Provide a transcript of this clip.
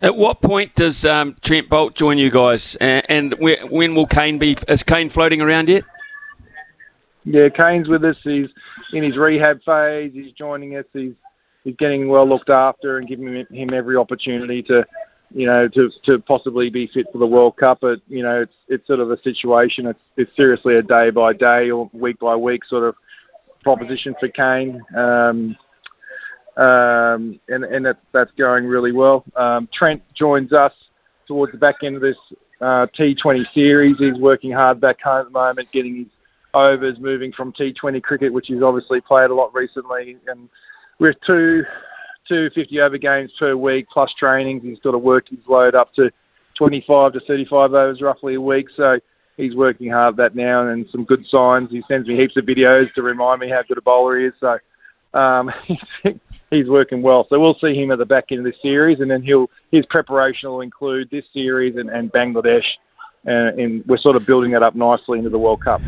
At what point does um, Trent Boult join you guys? And, and when will Kane be? Is Kane floating around yet? Yeah, Kane's with us. He's in his rehab phase. He's joining us. He's he's getting well looked after and giving him every opportunity to, you know, to to possibly be fit for the World Cup. But you know, it's it's sort of a situation. It's it's seriously a day by day or week by week sort of proposition for Kane. Um, um, and and that, that's going really well. Um, Trent joins us towards the back end of this uh, T20 series. He's working hard back home at the moment, getting his overs moving from T20 cricket, which he's obviously played a lot recently, and with two two 50 over games per week plus trainings, he's got to work his load up to 25 to 35 overs roughly a week. So he's working hard at that now, and some good signs. He sends me heaps of videos to remind me how good a bowler he is. So um, he's working well. So we'll see him at the back end of this series, and then he'll his preparation will include this series and, and Bangladesh, uh, and we're sort of building that up nicely into the World Cup.